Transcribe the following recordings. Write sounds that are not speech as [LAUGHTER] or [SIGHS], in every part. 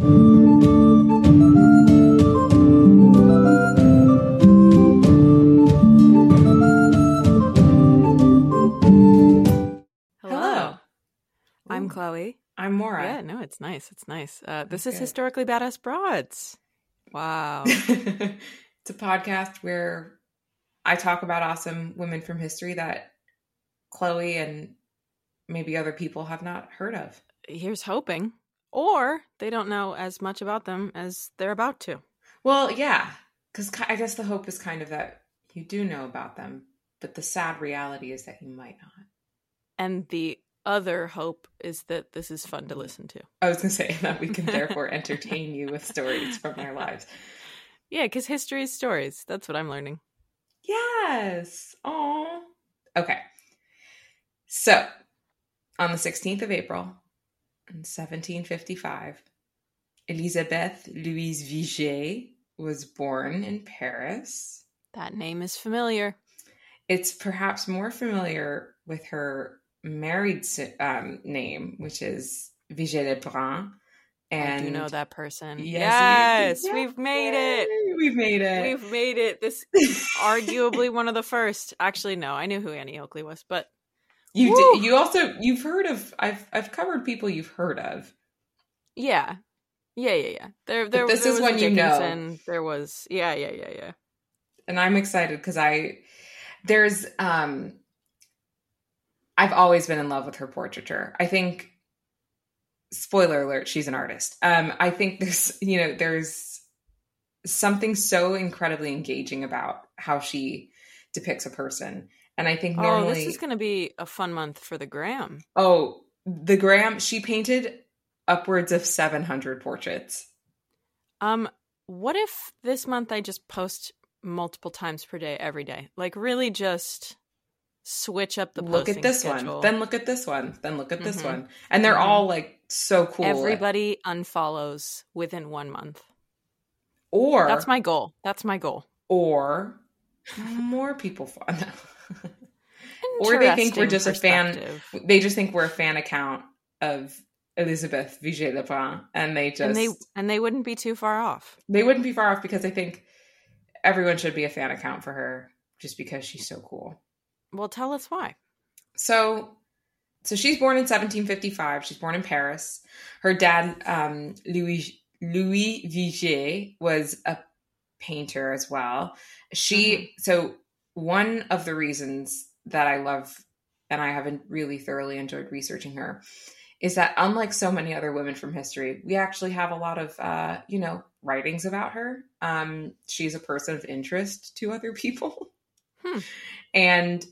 Hello. I'm Chloe. I'm Maura. Yeah, no, it's nice. It's nice. Uh, this That's is good. historically badass broads. Wow. [LAUGHS] it's a podcast where I talk about awesome women from history that Chloe and maybe other people have not heard of. Here's hoping, or they don't know as much about them as they're about to. Well, yeah, because I guess the hope is kind of that you do know about them, but the sad reality is that you might not. And the other hope is that this is fun to listen to. I was going to say [LAUGHS] that we can [LAUGHS] therefore entertain you with stories from their lives. Yeah, because history is stories. That's what I'm learning. Yes. Oh. Okay. So, on the 16th of April in 1755, Elisabeth Louise Vigée was born in Paris. That name is familiar. It's perhaps more familiar with her married um, name, which is Vigée de Brun. And I do know that person. Yes, Yes, you- we've made it. We've made it. We've made it. This [LAUGHS] arguably one of the first. Actually, no, I knew who Annie Oakley was, but You Woo! did, you also you've heard of I've I've covered people you've heard of. Yeah. Yeah, yeah, yeah. There there this there is was a you know. There was Yeah, yeah, yeah, yeah. and I'm excited because I there's um I've always been in love with her portraiture. I think spoiler alert, she's an artist. Um I think there's you know, there's something so incredibly engaging about how she depicts a person. And I think Oh, this is going to be a fun month for the Gram. Oh, the Gram she painted upwards of 700 portraits. Um what if this month I just post multiple times per day every day? Like really just switch up the look at this schedule. one then look at this one then look at this Mhm. one and they're Mhm. all like so cool Everybody unfollows within 1 month. or That's my goal. That's my goal. or more people follow [LAUGHS] or they think we're just a fan they just think we're a fan account of elizabeth vigée lebrun and they just and they and they wouldn't be too far off. they wouldn't be far off because i think everyone should be a fan account for her just because she's so cool Well, tell us why. So, so she's born in 1755. She's born in Paris. Her dad, um, Louis Louis Vigée, was a painter as well. She so one of the reasons that I love and I haven't really thoroughly enjoyed researching her is that unlike so many other women from history, we actually have a lot of uh, you know writings about her. Um, she's a person of interest to other people, Hmm. and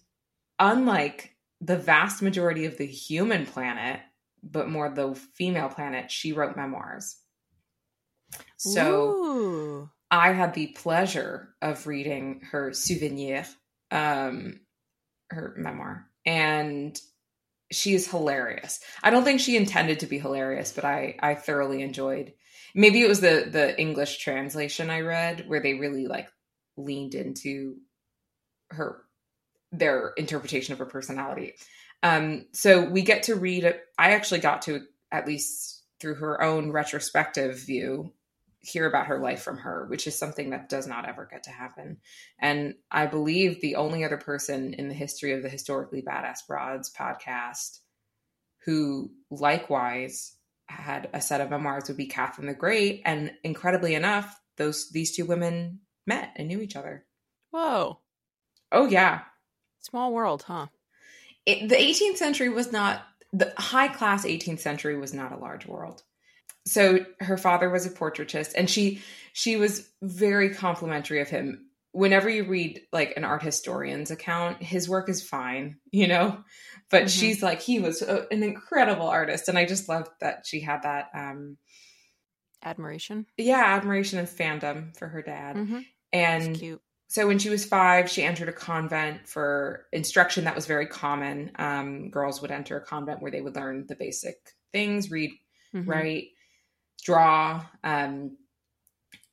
unlike the vast majority of the human planet, but more the female planet, she wrote memoirs. So Ooh. I had the pleasure of reading her souvenir, um, her memoir, and she is hilarious. I don't think she intended to be hilarious, but I I thoroughly enjoyed. Maybe it was the the English translation I read where they really like leaned into her their interpretation of her personality. Um, so we get to read. I actually got to at least through her own retrospective view hear about her life from her, which is something that does not ever get to happen. And I believe the only other person in the history of the Historically Badass Broads podcast who likewise had a set of memoirs would be Catherine the Great. And incredibly enough, those these two women met and knew each other. Whoa. Oh yeah. Small world, huh? It, the 18th century was not the high class 18th century was not a large world. So her father was a portraitist and she she was very complimentary of him whenever you read like an art historian's account, his work is fine, you know, but Mhm. she's like he was a, an incredible artist, and I just loved that she had that um Admiration. yeah admiration and fandom for her dad, Mm-hmm. and so when she was five, she entered a convent for instruction that was very common. Um, girls would enter a convent where they would learn the basic things, read, Mhm. write, draw, um,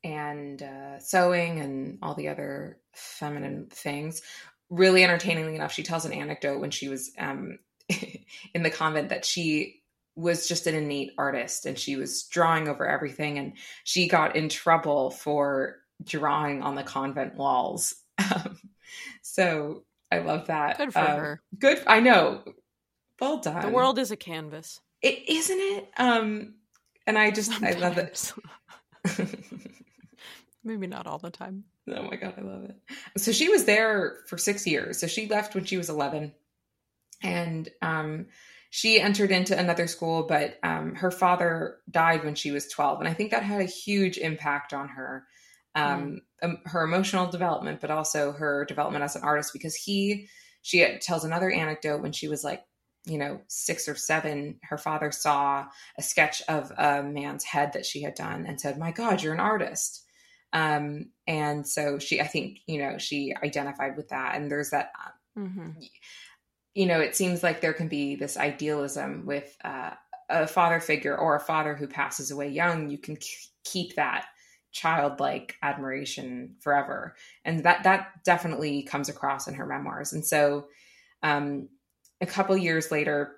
and uh, sewing, and all the other feminine things. Really entertainingly enough, she tells an anecdote when she was um, [LAUGHS] in the convent that she was just an innate artist and she was drawing over everything and she got in trouble for drawing on the convent walls um, [LAUGHS] so i love that Good for Uh, her. good i know well done The world is a canvas. it isn't it um and i just i love it [LAUGHS] Maybe not all the time. Oh my god, I love it. So she was there for six years. So she left when she was eleven, and um, she entered into another school, but um, her father died when she was twelve, and I think that had a huge impact on her, um, um, her emotional development, but also her development as an artist because he. She tells another anecdote when she was like, you know, six or seven. Her father saw a sketch of a man's head that she had done and said, "My God, you're an artist." um and so she i think you know she identified with that and there's that hmm you know it seems like there can be this idealism with uh, a father figure or a father who passes away young you can k- keep that childlike admiration forever and that that definitely comes across in her memoirs and so um a couple years later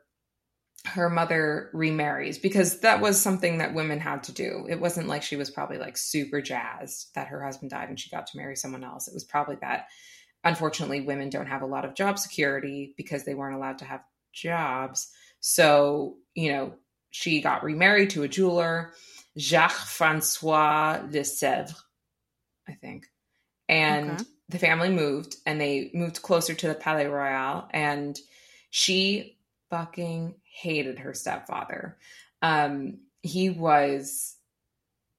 her mother remarries because that was something that women had to do. It wasn't like she was probably like super jazzed that her husband died and she got to marry someone else. It was probably that unfortunately women don't have a lot of job security because they weren't allowed to have jobs. So, you know, she got remarried to a jeweler, Jacques Francois de Sèvres, I think. And Okay. the family moved and they moved closer to the Palais Royal and she fucking hated her stepfather. Um, he was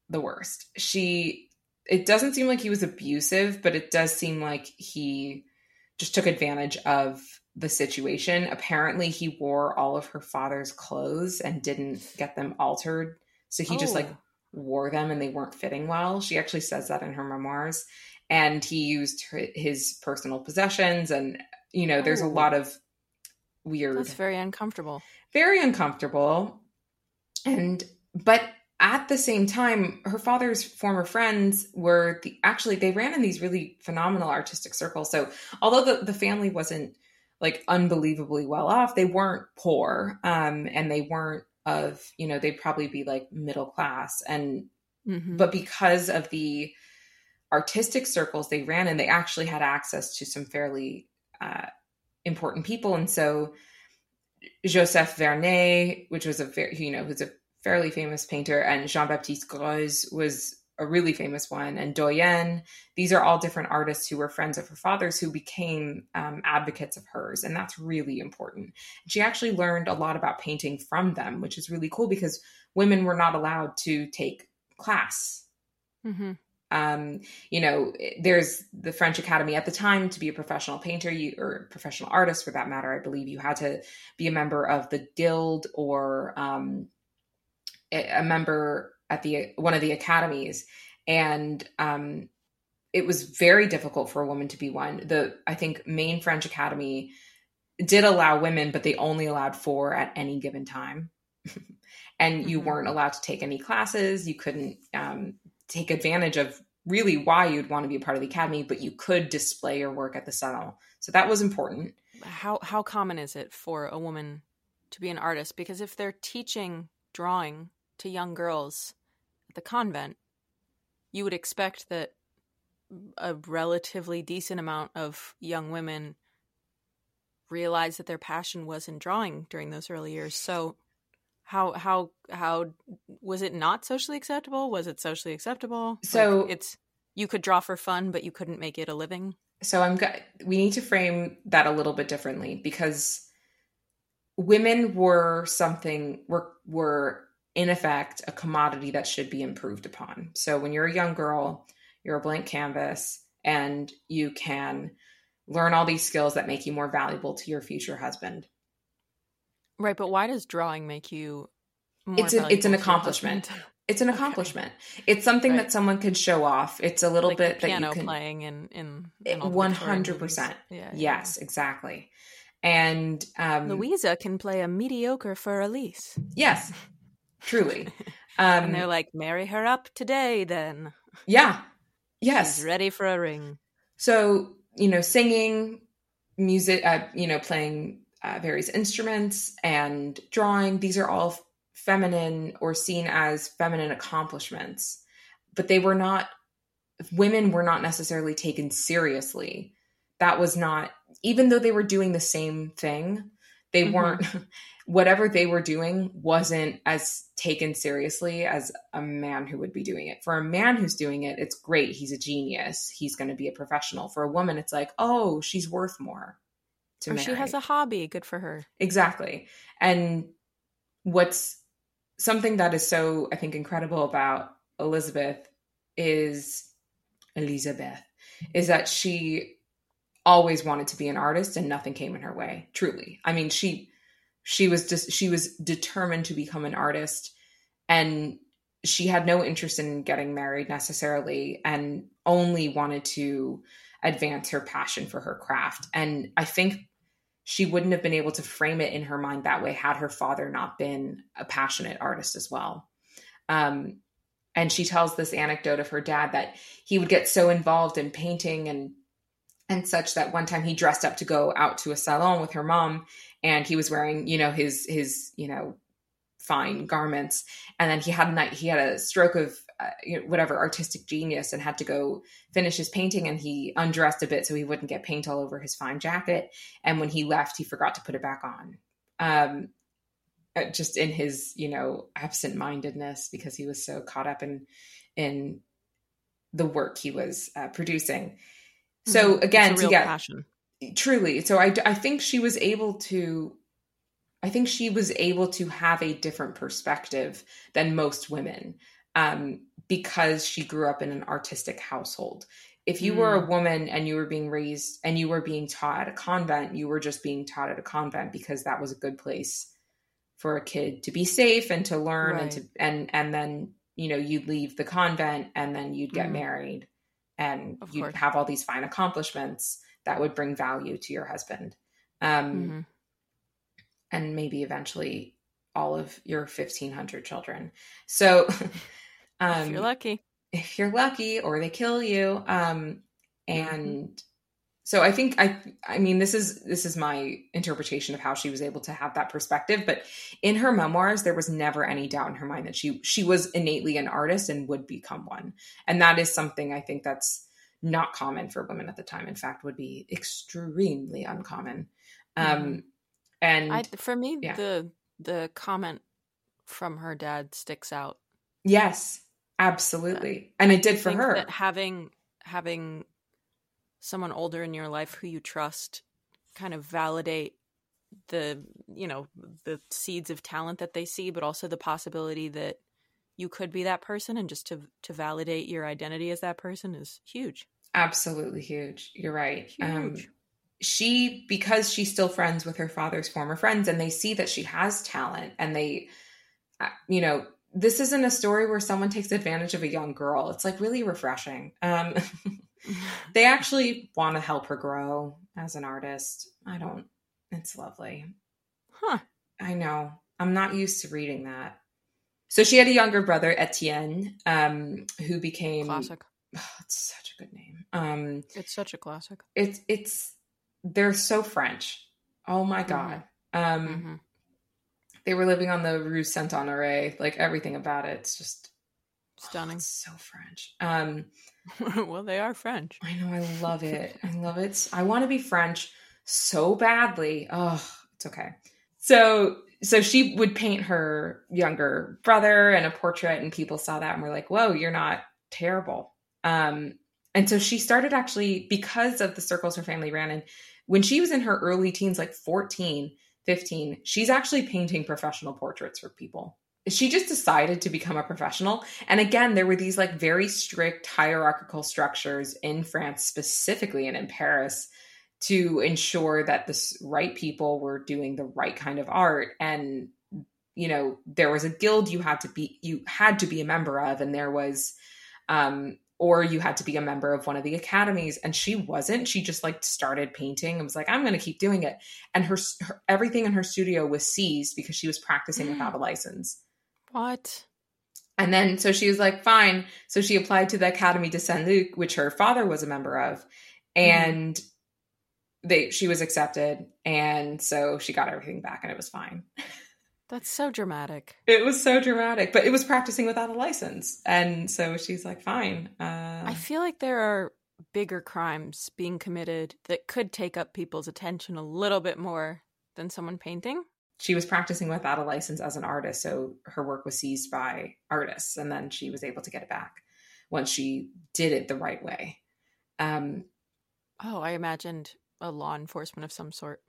the worst. She, it doesn't seem like he was abusive, but it does seem like he just took advantage of the situation. Apparently, he wore all of her father's clothes and didn't get them altered. So he just like Oh. wore them and they weren't fitting well. She actually says that in her memoirs. And he used his personal possessions. And, you know, there's a Oh. lot of weird. That's very uncomfortable. very uncomfortable. And but at the same time her father's former friends were the actually they ran in these really phenomenal artistic circles. So although the, the family wasn't like unbelievably well off they weren't poor um and they weren't of you know they'd probably be like middle class. And hmm but because of the artistic circles they ran in they actually had access to some fairly uh, important people. And so joseph vernet which was a very you know who's a fairly famous painter and jean-baptiste greuze was a really famous one and doyen. These are all different artists who were friends of her father's who became um, advocates of hers and that's really important. She actually learned a lot about painting from them which is really cool because women were not allowed to take class. Hmm um, you know, there's the French Academy at the time to be a professional painter you, or professional artist for that matter. I believe you had to be a member of the guild or um, a member at the one of the academies, and um, it was very difficult for a woman to be one. The I think main French Academy did allow women, but they only allowed four at any given time. [LAUGHS] and you Mhm. weren't allowed to take any classes. You couldn't um, take advantage of really why you'd want to be a part of the academy, but you could display your work at the salon. So that was important. How how common is it for a woman to be an artist? Because if they're teaching drawing to young girls at the convent, you would expect that a relatively decent amount of young women realized that their passion was in drawing during those early years. So how how how was it not socially acceptable? Was it socially acceptable? Like, So- it's you could draw for fun, but you couldn't make it a living. So I'm go- we need to frame that a little bit differently because women were something were were in effect a commodity that should be improved upon. So when you're a young girl, you're a blank canvas and you can learn all these skills that make you more valuable to your future husband. Right, but why does drawing make you more It's a, it's an valuable to your accomplishment. It's an Okay. accomplishment. It's something Right. that someone can show off. It's a little Like bit that you can playing in in, It- in all the Victorian 100%. movies. Yeah, yeah, Yes, exactly. And um. Louisa can play a mediocre Für Elise, yes, truly. [LAUGHS] Um and they're like, "Marry her up today, then." yeah. Yes. She's ready for a ring. So, you know, singing, music, uh, you know, playing uh, various instruments and drawing, these are all feminine or seen as feminine accomplishments. But they were not, women were not necessarily taken seriously. That was not, even though they were doing the same thing, they Mhm. weren't, [LAUGHS] whatever they were doing wasn't as taken seriously as a man who would be doing it. For a man who's doing it, it's great. He's a genius. He's going to be a professional. For a woman, it's like, oh, she's worth more to Or marry. she has a hobby. Good for her. Exactly. And what's something that is so, I think, incredible about Elizabeth is Elizabeth, is that she always wanted to be an artist and nothing came in her way. Truly. I mean, she she was just she was determined to become an artist and she had no interest in getting married necessarily and only wanted to advance her passion for her craft. And I think she wouldn't have been able to frame it in her mind that way had her father not been a passionate artist as well. Um, and she tells this anecdote of her dad that he would get so involved in painting and and such that one time he dressed up to go out to a salon with her mom and he was wearing you know his his you know fine garments and then he had a night he had a stroke of uh, you know, whatever artistic genius and had to go finish his painting and he undressed a bit so he wouldn't get paint all over his fine jacket. And when he left he forgot to put it back on. Um uh, just in his you know absent-mindedness because he was so caught up in in the work he was uh, producing. So Mhm. again to get passion. truly. So I, I think she was able to i think she was able to have a different perspective than most women. Um, because she grew up in an artistic household if you were a woman and you were being raised and you were being taught at a convent you were just being taught at a convent because that was a good place for a kid to be safe and to learn and to and and then you know you'd leave the convent and then you'd get Mhm. married and Of you'd course. have all these fine accomplishments that would bring value to your husband um, Mhm. and maybe eventually all of your 1500 children so [LAUGHS] um, if you're lucky. if you're lucky or they kill you um and so i think i i mean this is this is my interpretation of how she was able to have that perspective but in her memoirs there was never any doubt in her mind that she she was innately an artist and would become one and that is something i think that's not common for women at the time in fact would be extremely uncommon um and I, for me, yeah. the the comment from her dad sticks out. yes absolutely. And it did for her. that having having someone older in your life who you trust kind of validate the you know the seeds of talent that they see but also the possibility that you could be that person and just to to validate your identity as that person is huge. Absolutely huge. You're right. Um she because she's still friends with her father's former friends and they see that she has talent and they uh, you know this isn't a story where someone takes advantage of a young girl. It's like really refreshing. Um [LAUGHS] they actually want to help her grow as an artist. I don't it's lovely. Huh. I know. I'm not used to reading that. So she had a younger brother etienne um who became classic. [SIGHS] Oh, it's such a good name. Um it's such a classic. it's it's they're so French. Oh my god. Um Mhm. They were living on the Rue Saint Honore, like everything about it. It's just Stunning. it's [SIGHS] so French. Um [LAUGHS] well they are french I know I love it. I love it. I want to be French so badly. Oh, it's okay. So so she would paint her younger brother and a portrait and people saw that and were like, "Whoa, you're not terrible." Um and so she started actually because of the circles her family ran in when she was in her early teens like 14, 15, she's actually painting professional portraits for people. she just decided to become a professional. And again, there were these like very strict hierarchical structures in France, specifically and in Paris, to ensure that the right people were doing the right kind of art. And you know, there was a guild you had to be you had to be a member of, and there was um or you had to be a member of one of the academies and she wasn't she just like started painting and was like i'm going to keep doing it and her, her, everything in her studio was seized because she was practicing without a [GASPS] license what? And then so she was like, fine. So she applied to the Academy de Saint Luc, which her father was a member of, and mm-hmm. they she was accepted, and so she got everything back, and it was fine. [LAUGHS] That's so dramatic. It was so dramatic, but it was practicing without a license, and so she's like, fine. Uh, I feel like there are bigger crimes being committed that could take up people's attention a little bit more than someone painting she was practicing without a license as an artist, so her work was seized by artists, and then she was able to get it back once she did it the right way. Um, oh, I imagined a law enforcement of some sort.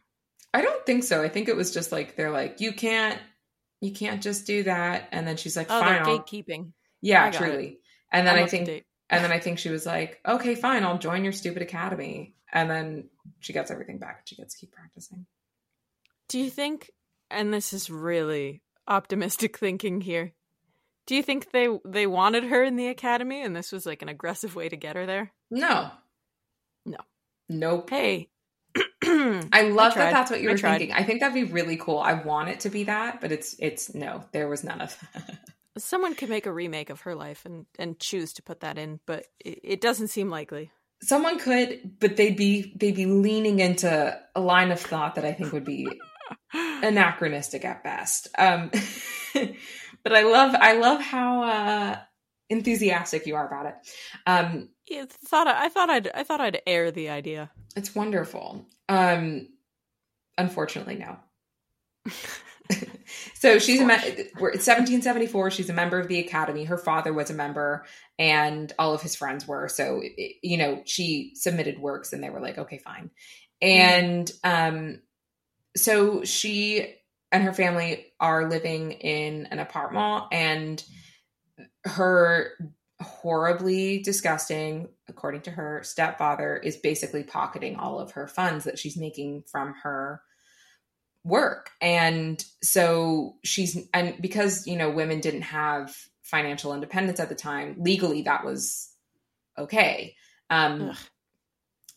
I don't think so. I think it was just like they're like, you can't, you can't just do that, and then she's like, oh, fine, gatekeeping. Yeah, truly. It. And then I'm I think, and then I think she was like, okay, fine, I'll join your stupid academy, and then she gets everything back, she gets to keep practicing. Do you think and this is really optimistic [LAUGHS] thinking here. Do you think they they wanted her in the academy and this was like an aggressive way to get her there? No. No. Nope. Hey. [CLEARS THROAT] I love I that that's what you were thinking. I think that'd be really cool. I want it to be that, but it's it's no, there was none of that. [LAUGHS] Someone could make a remake of her life and and choose to put that in, but it, it doesn't seem likely. Someone could, but they'd be they'd be leaning into a line of thought that I think would be [LAUGHS] anachronistic at best. Um, [LAUGHS] but I love I love how uh, enthusiastic you are about it. Um, yeah, thought I, I thought I'd I thought I'd air the idea. It's wonderful. Um, unfortunately, no. [LAUGHS] so she's a me- 1774 she's a member of the academy her father was a member and all of his friends were so you know she submitted works and they were like okay fine and um so she and her family are living in an apartment and her horribly disgusting according to her stepfather is basically pocketing all of her funds that she's making from her work and so she's and because you know women didn't have financial independence at the time legally that was okay um Ugh.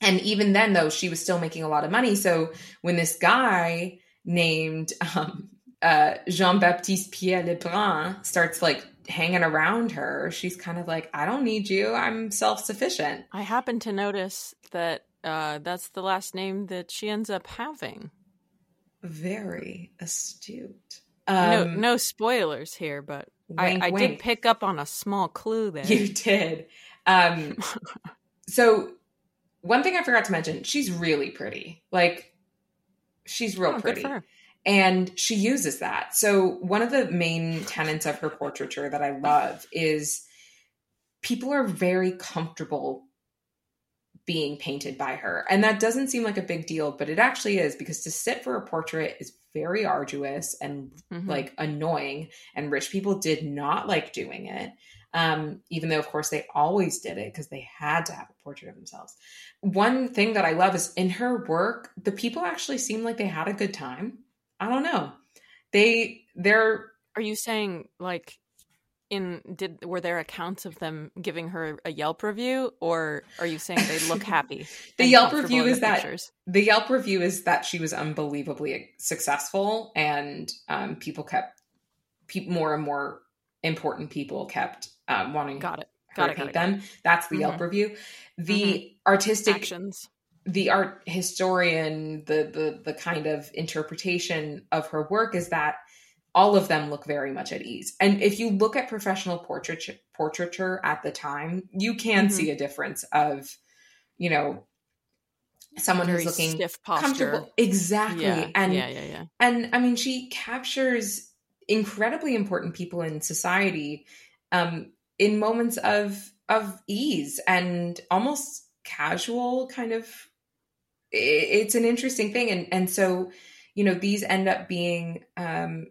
And even then, though, she was still making a lot of money. So when this guy named um, uh, Jean Baptiste Pierre Lebrun starts like hanging around her, she's kind of like, I don't need you. I'm self sufficient. I happen to notice that uh, that's the last name that she ends up having. Very astute. Um, no, no spoilers here, but wink, I, I did pick up on a small clue there. You did. Um, [LAUGHS] so one thing I forgot to mention, she's really pretty. Like she's real oh, pretty. And she uses that. So one of the main tenets of her portraiture that I love is people are very comfortable being painted by her. And that doesn't seem like a big deal, but it actually is because to sit for a portrait is very arduous and mm-hmm. like annoying. And rich people did not like doing it um, even though, of course, they always did it because they had to have a portrait of themselves. One thing that I love is in her work, the people actually seem like they had a good time. I don't know. They, they're. Are you saying like in did were there accounts of them giving her a Yelp review, or are you saying they look [LAUGHS] happy? the Yelp review is that the Yelp review is that she was unbelievably successful, and um, people kept pe- more and more important people kept um, wanting got it got it, got it, them. That's the mm-hmm. Yelp review. The mm-hmm. artistic actions, the art historian, the the the kind of interpretation of her work is that all of them look very much at ease. And if you look at professional portraiture portraiture at the time, you can mm-hmm. see a difference of, you know, someone very who's looking comfortable. Exactly. Yeah, and yeah, yeah, yeah. And I mean, she captures incredibly important people in society um, in moments of of ease and almost casual kind of it's an interesting thing and and so you know these end up being um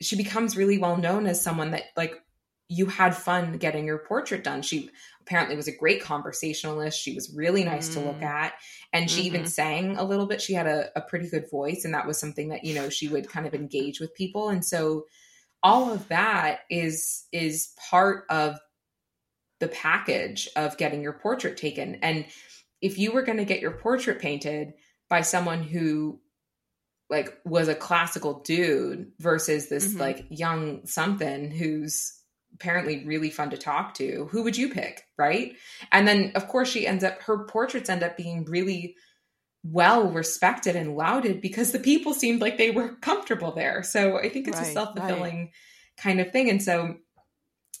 she becomes really well known as someone that like you had fun getting your portrait done. She apparently was a great conversationalist. She was really nice mm. to look mm. at. And she mm-hmm. even sang a little bit. She had a, a pretty good voice. And that was something that, you know, she would kind of engage with people. And so all of that is is part of the package of getting your portrait taken. And if you were going to get your portrait painted by someone who like was a classical dude versus this mm-hmm. like young something who's apparently really fun to talk to who would you pick right and then of course she ends up her portraits end up being really well respected and lauded because the people seemed like they were comfortable there so i think it's right, a self-fulfilling right. kind of thing and so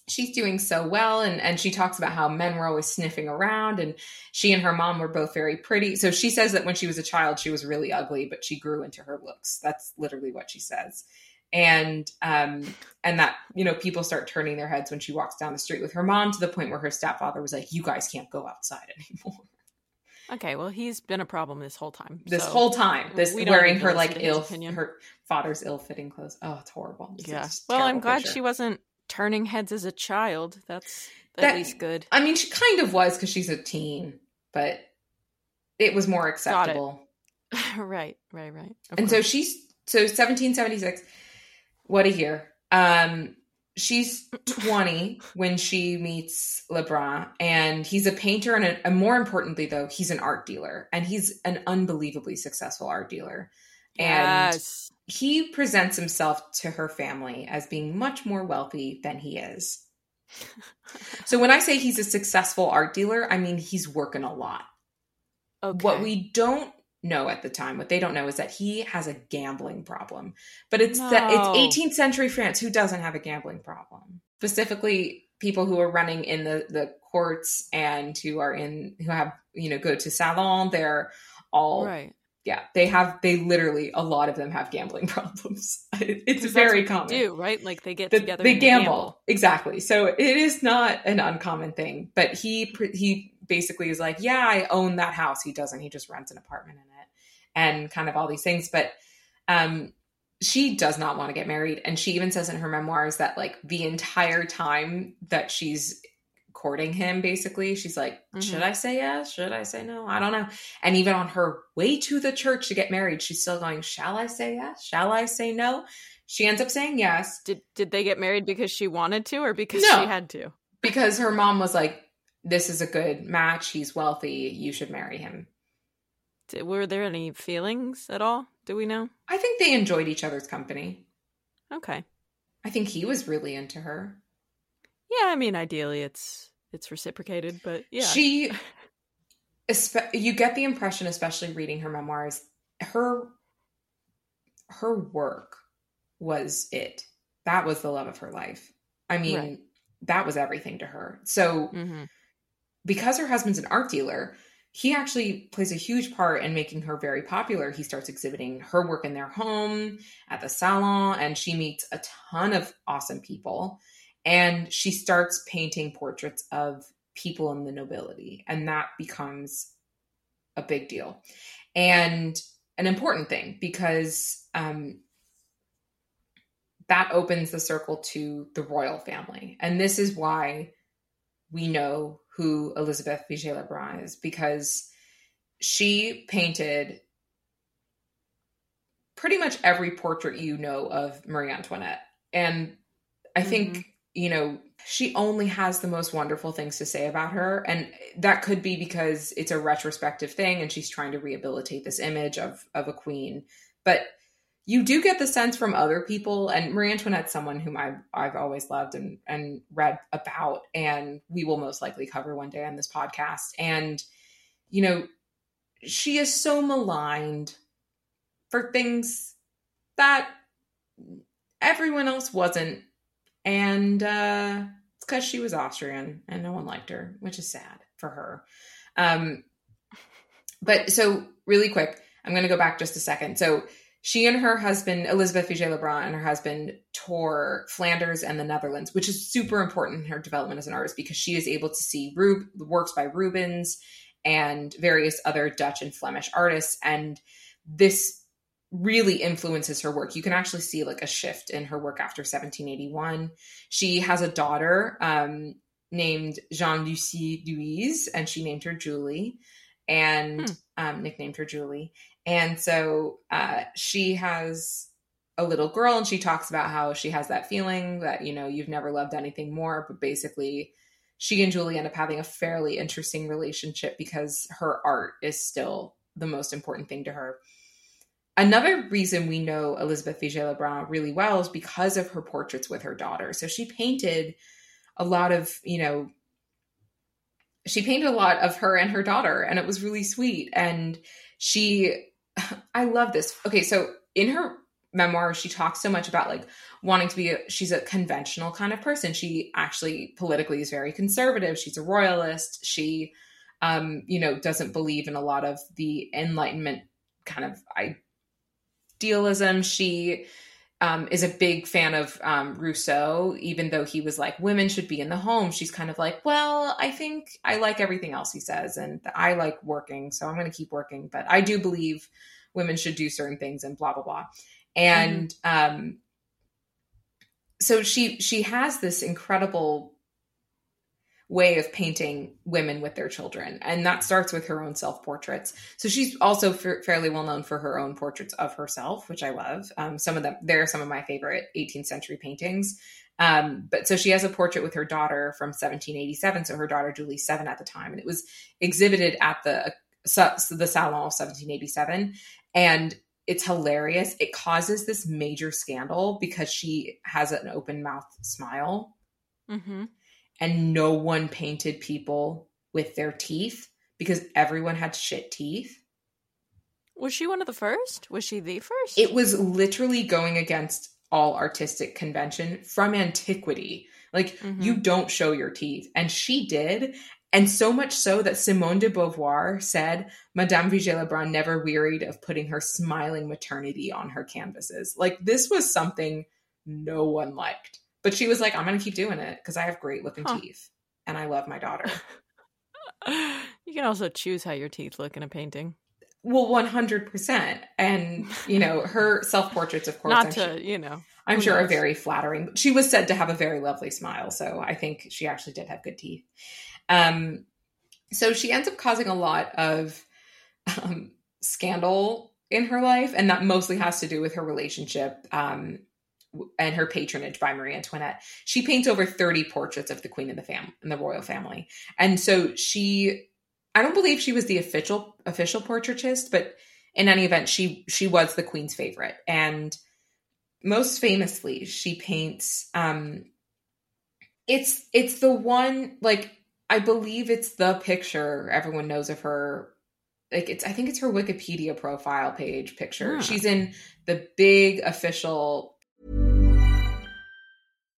she's doing so well and and she talks about how men were always sniffing around and she and her mom were both very pretty. So she says that when she was a child she was really ugly but she grew into her looks. That's literally what she says. And um and that you know people start turning their heads when she walks down the street with her mom to the point where her stepfather was like you guys can't go outside anymore. [LAUGHS] Okay well he's been a problem this whole time this so whole time this wearing her like ill her father's ill-fitting clothes. Oh it's horrible. It's yeah well i'm glad picture. she wasn't turning heads as a child that's at that, least good i mean she kind of was because she's a teen but it was more acceptable [LAUGHS] right right right of and course. so she's so 1776 what a year. Um, she's [CLEARS THROAT] 20 when she meets Lebrun, and he's a painter, and, a, and more importantly, though, he's an art dealer, and he's an unbelievably successful art dealer. Yes. And he presents himself to her family as being much more wealthy than he is. [LAUGHS] so when I say he's a successful art dealer, I mean he's working a lot. Okay. What we don't know at the time. What they don't know is that he has a gambling problem. But it's no. that it's 18th century France. Who doesn't have a gambling problem? Specifically, people who are running in the the courts and who are in who have you know go to salon. They're all right. Yeah, they have. They literally a lot of them have gambling [LAUGHS] problems. it's very common. do right? Like they get the, together. They gamble. gamble exactly. So it is not an uncommon thing. But he he basically is like, yeah, I own that house. He doesn't. He just rents an apartment in it and kind of all these things. But um, she does not want to get married. And she even says in her memoirs that like the entire time that she's courting him, basically, she's like, mm-hmm. should I say yes? Should I say no? I don't know. And even on her way to the church to get married, she's still going, shall I say yes? Shall I say no? She ends up saying yes. Did did they get married because she wanted to or because no, she had to? Because her mom was like, this is a good match. He's wealthy. You should marry him. Were there any feelings at all? Do we know? I think they enjoyed each other's company. Okay. I think he was really into her. Yeah, I mean, ideally, it's it's reciprocated, but yeah, she. [LAUGHS] You get the impression, especially reading her memoirs, her her work was it. That was the love of her life. I mean, right. that was everything to her. So. Mm-hmm because her husband's an art dealer, he actually plays a huge part in making her very popular. He starts exhibiting her work in their home at the salon, and she meets a ton of awesome people. And she starts painting portraits of people in the nobility, and that becomes a big deal and an important thing because um, that opens the circle to the royal family. And this is why we know who Elizabeth Vigée Lebrun is because she painted pretty much every portrait you know of Marie Antoinette. And I mm-hmm. think, you know, she only has the most wonderful things to say about her. And that could be because it's a retrospective thing and she's trying to rehabilitate this image of, of a queen. But you do get the sense from other people and marie antoinette's someone whom i've, I've always loved and, and read about and we will most likely cover one day on this podcast and you know she is so maligned for things that everyone else wasn't and uh it's because she was austrian and no one liked her which is sad for her um but so really quick i'm going to go back just a second so she and her husband, Elizabeth Vigée Lebrun, and her husband tour Flanders and the Netherlands, which is super important in her development as an artist because she is able to see Rub- works by Rubens and various other Dutch and Flemish artists. And this really influences her work. You can actually see like a shift in her work after 1781. She has a daughter um, named Jean Lucie Louise, and she named her Julie, and hmm. um, nicknamed her Julie. And so uh, she has a little girl, and she talks about how she has that feeling that you know you've never loved anything more, but basically. She and Julie end up having a fairly interesting relationship because her art is still the most important thing to her. Another reason we know Elizabeth Vigée Lebrun really well is because of her portraits with her daughter. So she painted a lot of, you know, she painted a lot of her and her daughter, and it was really sweet. And she, [LAUGHS] I love this. Okay, so in her memoir, she talks so much about like wanting to be, a, she's a conventional kind of person. She actually politically is very conservative. She's a royalist. She, um, you know, doesn't believe in a lot of the Enlightenment kind of idealism. She um, is a big fan of um, Rousseau, even though he was like, women should be in the home. She's kind of like, well, I think I like everything else he says, and I like working, so I'm going to keep working. But I do believe women should do certain things, and blah blah blah. And mm-hmm. um, so she she has this incredible way of painting women with their children. And that starts with her own self portraits. So she's also f- fairly well known for her own portraits of herself, which I love. Um, some of them, they're some of my favorite 18th century paintings. Um, but so she has a portrait with her daughter from 1787. So her daughter, Julie, seven at the time. And it was exhibited at the, uh, the Salon of 1787. And it's hilarious. It causes this major scandal because she has an open mouth smile. Mm-hmm and no one painted people with their teeth because everyone had shit teeth. Was she one of the first? Was she the first? It was literally going against all artistic convention from antiquity. Like mm-hmm. you don't show your teeth and she did and so much so that Simone de Beauvoir said Madame Vigée Lebrun never wearied of putting her smiling maternity on her canvases. Like this was something no one liked. But she was like, I'm going to keep doing it because I have great looking huh. teeth and I love my daughter. [LAUGHS] you can also choose how your teeth look in a painting. Well, 100%. And, you know, her self portraits, of course, not I'm to, sure, you know, I'm sure knows? are very flattering. She was said to have a very lovely smile. So I think she actually did have good teeth. Um, so she ends up causing a lot of um, scandal in her life. And that mostly has to do with her relationship um, and her patronage by Marie Antoinette. She paints over 30 portraits of the queen and the fam and the royal family. And so she I don't believe she was the official official portraitist, but in any event, she she was the queen's favorite. And most famously, she paints um it's it's the one like I believe it's the picture everyone knows of her like it's I think it's her Wikipedia profile page picture. Yeah. She's in the big official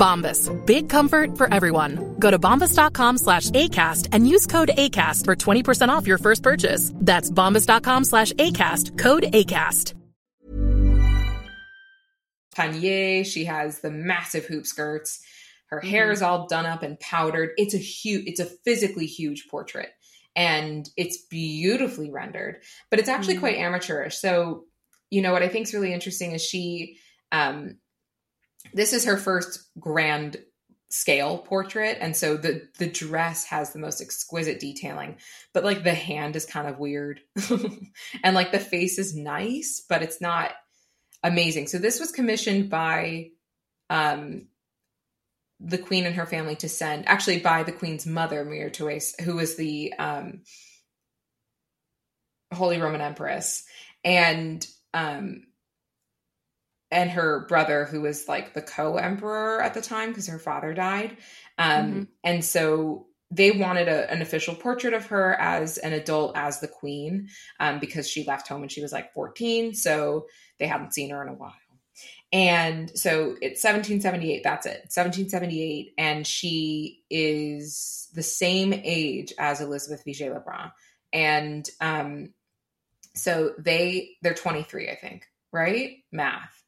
Bombas. Big comfort for everyone. Go to bombas.com slash ACAST and use code ACAST for 20% off your first purchase. That's bombas.com slash ACAST. Code ACAST. Panier, she has the massive hoop skirts. Her hair mm-hmm. is all done up and powdered. It's a huge, it's a physically huge portrait. And it's beautifully rendered, but it's actually mm-hmm. quite amateurish. So, you know, what I think is really interesting is she um, this is her first grand scale portrait and so the the dress has the most exquisite detailing but like the hand is kind of weird. [LAUGHS] And like the face is nice but it's not amazing. So this was commissioned by um the queen and her family to send, actually by the queen's mother, Maria Therese, who was the um, Holy Roman Empress, and um, and her brother, who was like the co-emperor at the time because her father died, um, mm-hmm. and so they wanted a, an official portrait of her as an adult as the queen um, because she left home when she was like 14 so they hadn't seen her in a while. And so it's 1778 that's it 1778 and she is the same age as elizabeth vigée lebrun. And um so they they're 23 i think right? Math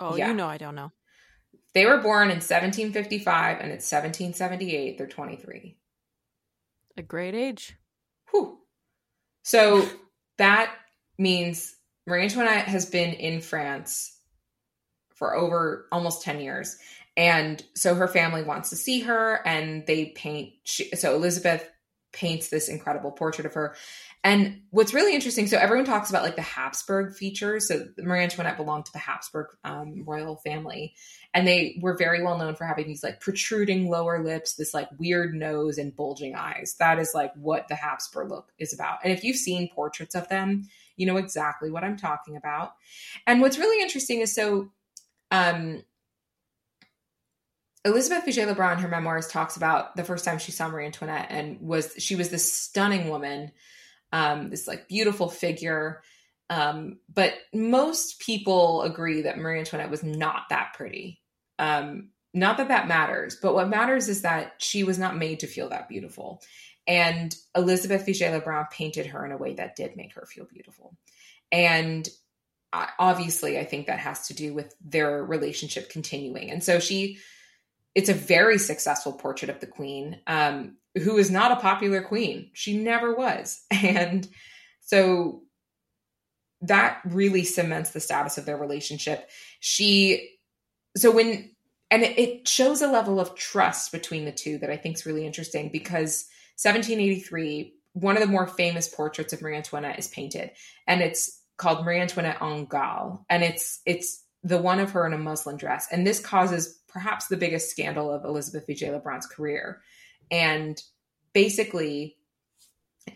oh yeah. you know i don't know they were born in 1755 and it's 1778 they're 23 a great age Whew. so that means Marie Antoinette has been in France for over almost 10 years. And so her family wants to see her and they paint. She, so Elizabeth paints this incredible portrait of her. And what's really interesting, so everyone talks about like the Habsburg features. So Marie Antoinette belonged to the Habsburg um, royal family, and they were very well known for having these like protruding lower lips, this like weird nose, and bulging eyes. That is like what the Habsburg look is about. And if you've seen portraits of them, you know exactly what I'm talking about. And what's really interesting is so um, Elizabeth Vigée Lebrun her memoirs talks about the first time she saw Marie Antoinette and was she was this stunning woman, um, this like beautiful figure. Um, but most people agree that Marie Antoinette was not that pretty. Um, not that that matters, but what matters is that she was not made to feel that beautiful. And Elizabeth Vigée Lebrun painted her in a way that did make her feel beautiful. And obviously, I think that has to do with their relationship continuing. And so she, it's a very successful portrait of the queen, um, who is not a popular queen. She never was. [LAUGHS] And so that really cements the status of their relationship. She, so when, and it shows a level of trust between the two that I think is really interesting because 1783, one of the more famous portraits of Marie Antoinette is painted, and it's called Marie Antoinette en Gaulle, and it's it's the one of her in a muslin dress, and this causes perhaps the biggest scandal of Elizabeth Vigée Lebrun's career, and basically,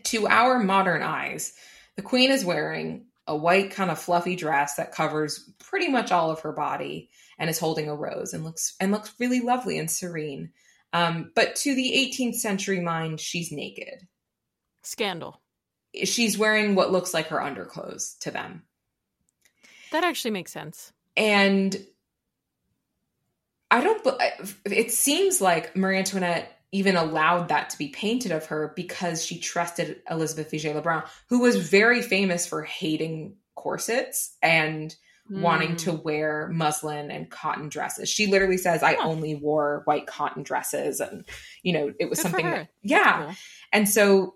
to our modern eyes, the Queen is wearing a white kind of fluffy dress that covers pretty much all of her body and is holding a rose and looks and looks really lovely and serene. Um, but to the 18th century mind, she's naked. Scandal. She's wearing what looks like her underclothes to them. That actually makes sense. And I don't, it seems like Marie Antoinette even allowed that to be painted of her because she trusted Elizabeth Vigée Lebrun, who was very famous for hating corsets and mm. wanting to hmm. wear muslin and cotton dresses. She literally says, I only wore white cotton dresses. And, you know, it was Good something that, yeah. Cool. And so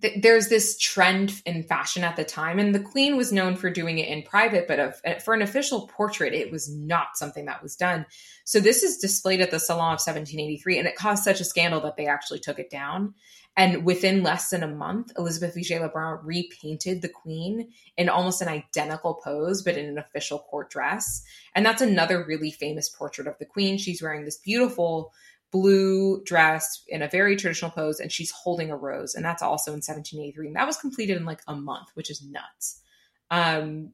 th- there's this trend in fashion at the time. And the queen was known for doing it in private, but of, eh, for an official portrait, it was not something that was done. So this is displayed at the Salon of 1783. And it caused such a scandal that they actually took it down. And within less than a month, Elizabeth Vigée Lebrun repainted the queen in almost an identical pose, but in an official court dress. And that's another really famous portrait of the queen. She's wearing this beautiful blue dress in a very traditional pose, and she's holding a rose. And that's also in 1783. And that was completed in like a month, which is nuts. Um,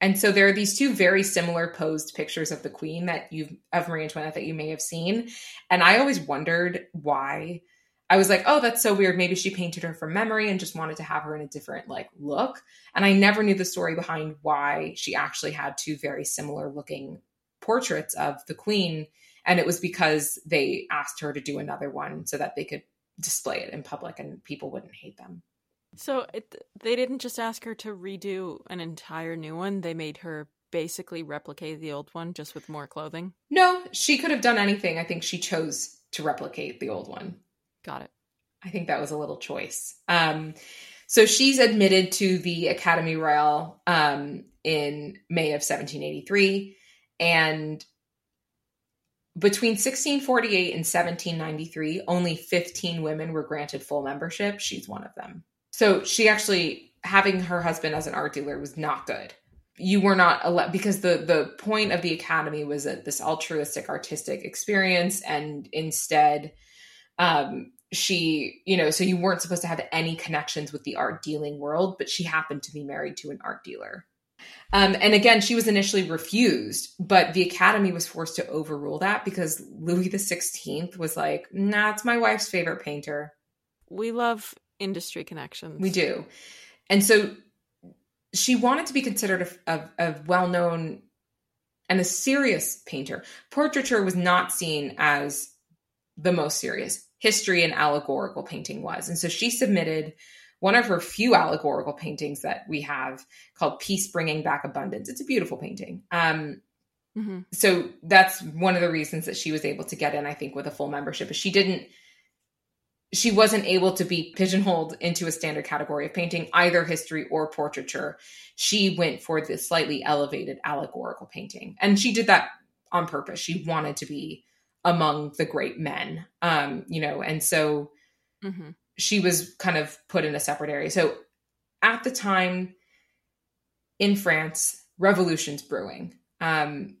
and so there are these two very similar posed pictures of the queen that you've of Marie Antoinette that you may have seen. And I always wondered why I was like, oh, that's so weird. Maybe she painted her from memory and just wanted to have her in a different like look. And I never knew the story behind why she actually had two very similar looking portraits of the queen. And it was because they asked her to do another one so that they could display it in public and people wouldn't hate them. So it, they didn't just ask her to redo an entire new one. They made her basically replicate the old one just with more clothing. No, she could have done anything. I think she chose to replicate the old one. Got it. I think that was a little choice. Um, so she's admitted to the Academy Royale um, in May of 1783. And between 1648 and 1793, only 15 women were granted full membership. She's one of them. So she actually, having her husband as an art dealer was not good. you were not allowed because the the point of the academy was a, this altruistic artistic experience and instead um she you know so you weren't supposed to have any connections with the art dealing world but she happened to be married to an art dealer um, and again she was initially refused but the academy was forced to overrule that because louis the 16th was like nah it's my wife's favorite painter. We love industry connections. we do. And so she wanted to be considered a, a, a well-known and a serious painter. Portraiture was not seen as the most serious. History and allegorical painting was. And so she submitted one of her few allegorical paintings that we have called peace bringing back abundance. It's a beautiful painting. Um, hmm so that's one of the reasons that she was able to get in i think with a full membership is she didn't she wasn't able to be pigeonholed into a standard category of painting either history or portraiture. She went for the slightly elevated allegorical painting. And she did that on purpose. She wanted to be among the great men um you know and so hmm she was kind of put in a separate area. So at the time in France, revolution's brewing. Um,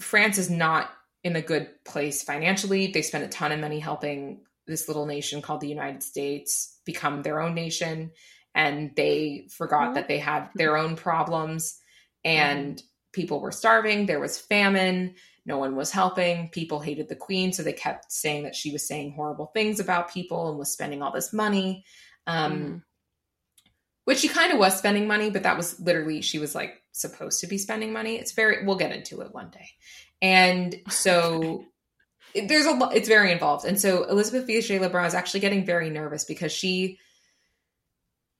France is not in a good place financially. They spent a ton of money helping this little nation called the United States become their own nation. And they forgot that they had their own problems and people were starving. There was famine. No one was helping. People hated the queen. So they kept saying that she was saying horrible things about people and was spending all this money. Um, Mhm. which she kind of was spending money, but that was literally she was like supposed to be spending money. It's very we'll get into it one day, and so [LAUGHS] it- there's a lot. It's very involved, and so Elizabeth Vigée Lebrun is actually getting very nervous because she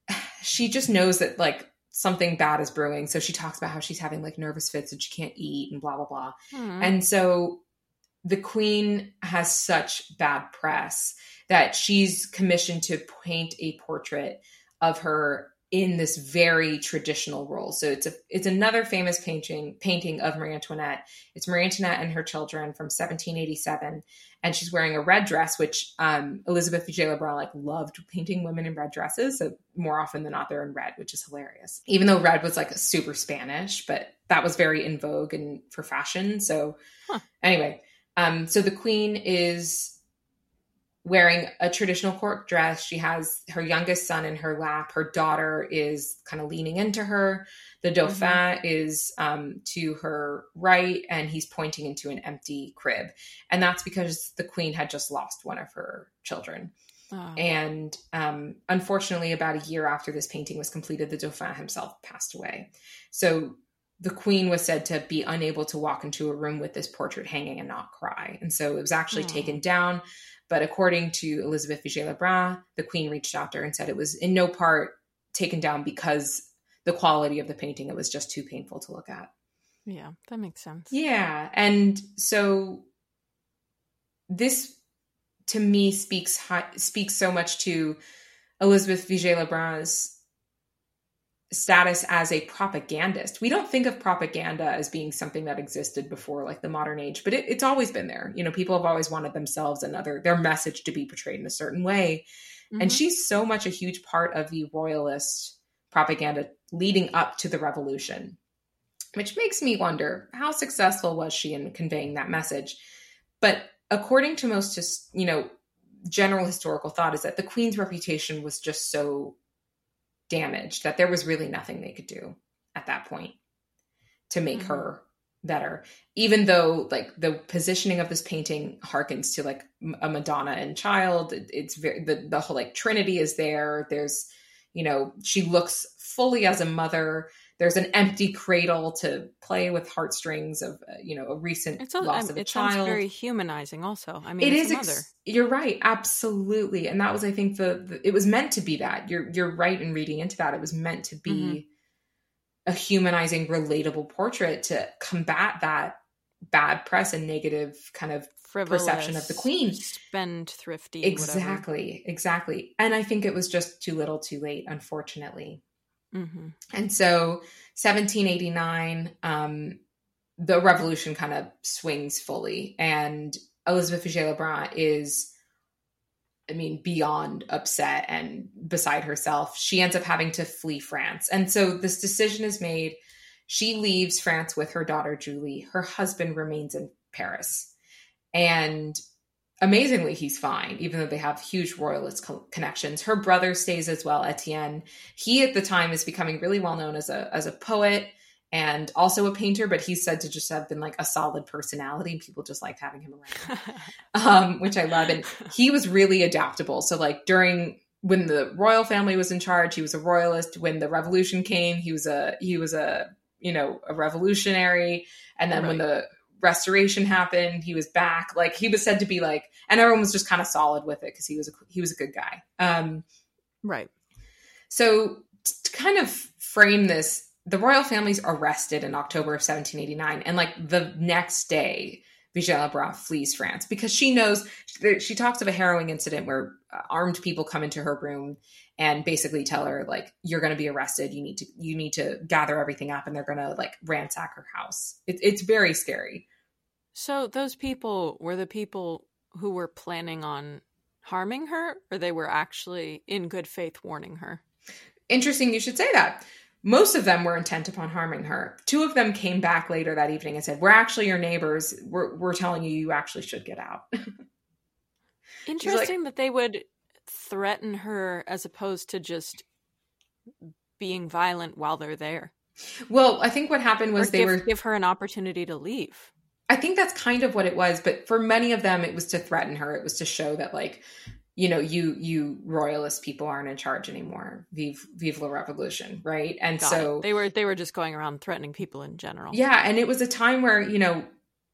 [SIGHS] she just knows that like something bad is brewing. So she talks about how she's having like nervous fits and she can't eat and blah blah blah. Hmm. And so the queen has such bad press that she's commissioned to paint a portrait of her in this very traditional role. So it's a it's another famous painting painting of Marie Antoinette. It's Marie Antoinette and her children from 1787 and she's wearing a red dress which um, Elizabeth Vigée Lebrun like loved painting women in red dresses. So more often than not they're in red, which is hilarious. Even though red was like super Spanish, but that was very in vogue and for fashion. So Huh. anyway, um, so the queen is wearing a traditional court dress. She has her youngest son in her lap. Her daughter is kind of leaning into her. The dauphin is um, to her right, and he's pointing into an empty crib. And that's because the queen had just lost one of her children. Oh. And um, unfortunately, about a year after this painting was completed, the Dauphin himself passed away. So the queen was said to be unable to walk into a room with this portrait hanging and not cry. And so it was actually Oh. taken down. But according to Elizabeth Vigée Lebrun, the queen reached out to her and said it was in no part taken down because the quality of the painting, it was just too painful to look at. yeah, that makes sense. Yeah. And so this to me speaks speaks so much to Elizabeth Vigée Lebrun's status as a propagandist. We don't think of propaganda as being something that existed before like the modern age, but it, it's always been there. You know, people have always wanted themselves and other their message to be portrayed in a certain way. And Mhm. she's so much a huge part of the royalist propaganda leading up to the revolution, which makes me wonder how successful was she in conveying that message? But according to most, just you know, general historical thought is that the queen's reputation was just so damaged that there was really nothing they could do at that point to make Mhm. her better. Even though like the positioning of this painting harkens to like a madonna and child It- it's very the, the whole like trinity is there. There's you know she looks fully as a mother there's an empty cradle to play with heartstrings of uh, you know a recent It's all, loss um, of a it child. sounds very humanizing. Also, I mean, it is ex- you're right absolutely. And that was i think the, the it was meant to be that. You're you're right in reading into that. It was meant to be Mhm. a humanizing relatable portrait to combat that bad press and negative kind of Frivolous, perception of the queen. spendthrifty, exactly exactly. And i think it was just too little too late unfortunately hmm and so 1789, um, the revolution kind of swings fully, and Elizabeth Vigée Lebrun is, I mean, beyond upset and beside herself. She ends up having to flee France. And so this decision is made She leaves France with her daughter Julie. Her husband remains in Paris. And amazingly, he's fine, even though they have huge royalist co- connections. Her brother stays as well, Etienne. He at the time is becoming really well known as a as a poet and also a painter, but he's said to just have been like a solid personality. People just liked having him around, [LAUGHS] um, which I love. And he was really adaptable. So like during when the royal family was in charge, he was a royalist. When the revolution came, he was a he was a you know a revolutionary. And then right. when the restoration happened, he was back. Like he was said to be like, and everyone was just kind of solid with it because he was a he was a good guy. Um, right. So to kind of frame this, the royal family's arrested in October of 1789, and like the next day, Labrave flees France because she knows she talks of a harrowing incident where uh, armed people come into her room and basically tell her like you're going to be arrested. You need to you need to gather everything up and they're going to like ransack her house. It, it's very scary. So those people were the people who were planning on harming her or they were actually in good faith warning her? Interesting you should say that. Most of them were intent upon harming her. Two of them came back later that evening and said we're actually your neighbors. We're, we're telling you you actually should get out. [LAUGHS] Interesting like, that they would threaten her as opposed to just being violent while they're there. Well, I think what happened was or they give, were give her an opportunity to leave. I think that's kind of what it was, but for many of them it was to threaten her. It was to show that like you know, you you royalist people aren't in charge anymore. Vive vive la revolution, right? And Got so it. they were they were just going around threatening people in general. Yeah, and it was a time where, you know,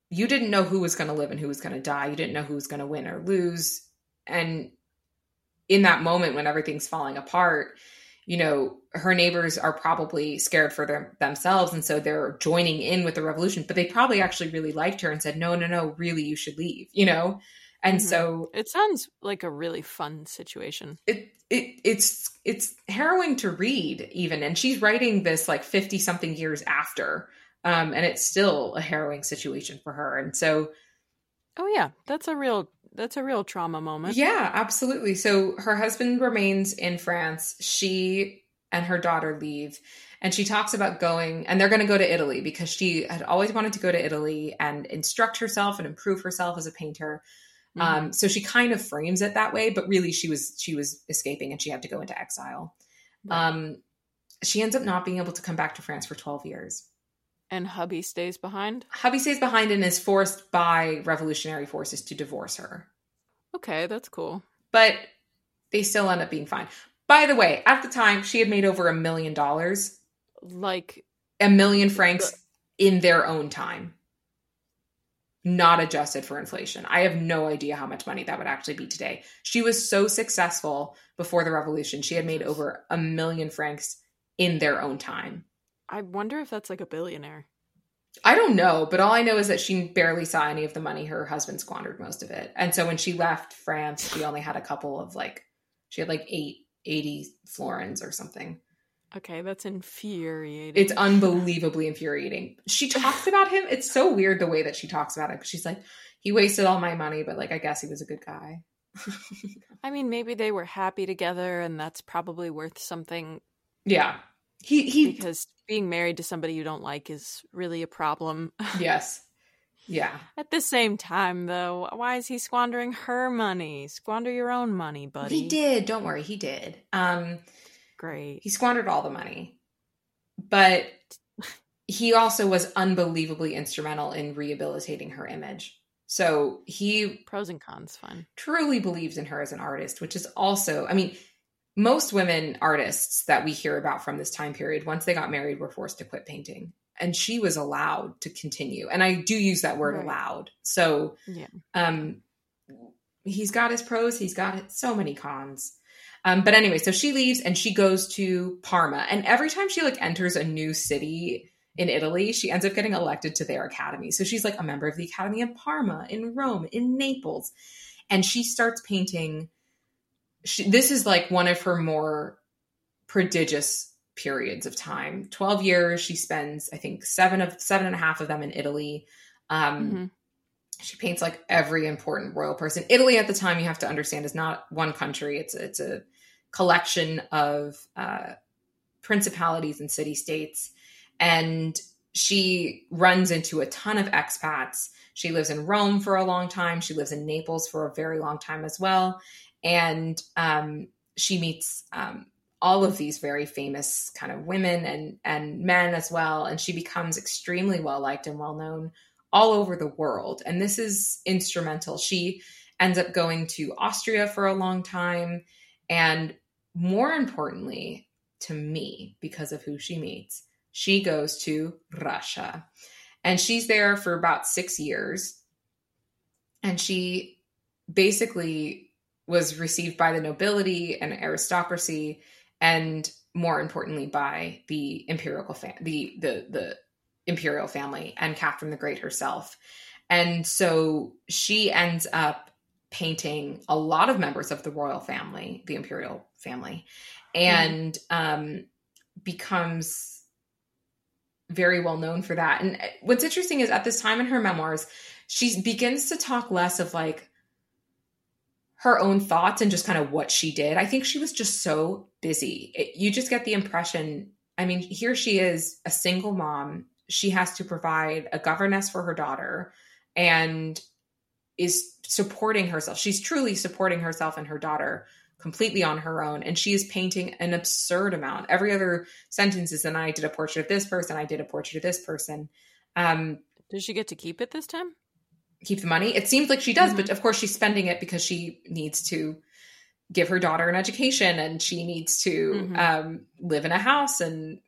you didn't know who was going to live and who was going to die. You didn't know who was going to win or lose. And in that moment when everything's falling apart, you know, her neighbors are probably scared for them, themselves. And so they're joining in with the revolution, but they probably actually really liked her and said, no, no, no, really, you should leave, you know? And mm-hmm. so it sounds like a really fun situation. It, it, it's, it's harrowing to read even. And she's writing this like 50 something years after. Um, and it's still a harrowing situation for her. And so, Oh yeah, that's a real that's a real trauma moment. Yeah, absolutely. So her husband remains in France. She and her daughter leave. And she talks about going, and they're going to go to Italy because she had always wanted to go to Italy and instruct herself and improve herself as a painter. Mm-hmm. Um, so she kind of frames it that way, but really she was she was escaping and she had to go into exile. Right. Um, she ends up not being able to come back to France for twelve years. And hubby stays behind? Hubby stays behind and is forced by revolutionary forces to divorce her. Okay, that's cool. But they still end up being fine. By the way, at the time, she had made over a million dollars. Like a million francs the- in their own time. Not adjusted for inflation. I have no idea how much money that would actually be today. She was so successful before the revolution. She had made over a million francs in their own time. I wonder if that's like a billionaire. I don't know, but all I know is that she barely saw any of the money. Her husband squandered most of it. And so when she left France, she only had a couple of like, she had like eight, 80 florins or something. Okay, that's infuriating. It's unbelievably infuriating. She talks about him. It's so weird the way that she talks about it. She's like, he wasted all my money, but like, I guess he was a good guy. [LAUGHS] I mean, maybe they were happy together and that's probably worth something. Yeah. He he because being married to somebody you don't like is really a problem. [LAUGHS] Yes. Yeah. At the same time though, why is he squandering her money? Squander your own money, buddy. He did. Don't worry, he did. Um great. He squandered all the money. But he also was unbelievably instrumental in rehabilitating her image. So he pros and cons fun. Truly believes in her as an artist, which is also, I mean, most women artists that we hear about from this time period, once they got married, were forced to quit painting. And she was allowed to continue. And I do use that word right. allowed. So yeah. um he's got his pros, he's got so many cons. Um, but anyway, so she leaves and she goes to Parma. And every time she like enters a new city in Italy, she ends up getting elected to their academy. So she's like a member of the academy in Parma, in Rome, in Naples. And she starts painting she, this is like one of her more prodigious periods of time. 12 years she spends i think seven of seven and a half of them in italy. Um, mm-hmm. she paints like every important royal person. Italy at the time you have to understand is not one country. It's it's a collection of uh, principalities and city states and she runs into a ton of expats. She lives in Rome for a long time. She lives in Naples for a very long time as well. And um, she meets um, all of these very famous kind of women and, and men as well. And she becomes extremely well liked and well known all over the world. And this is instrumental. She ends up going to Austria for a long time. And more importantly, to me, because of who she meets, she goes to Russia. And she's there for about six years. And she basically was received by the nobility and aristocracy, and more importantly, by the imperial fam- the, the the imperial family and Catherine the Great herself. And so she ends up painting a lot of members of the royal family, the imperial family, and mm. um, becomes very well known for that. And uh, what's interesting is at this time in her memoirs, she begins to talk less of like her own thoughts and just kind of what she did. I think she was just so busy. It, you just get the impression. I mean, here she is, a single mom. She has to provide a governess for her daughter and is supporting herself. She's truly supporting herself and her daughter completely on her own and she is painting an absurd amount every other sentence is and i did a portrait of this person i did a portrait of this person um does she get to keep it this time keep the money it seems like she does mm-hmm. but of course she's spending it because she needs to give her daughter an education and she needs to mm-hmm. um, live in a house and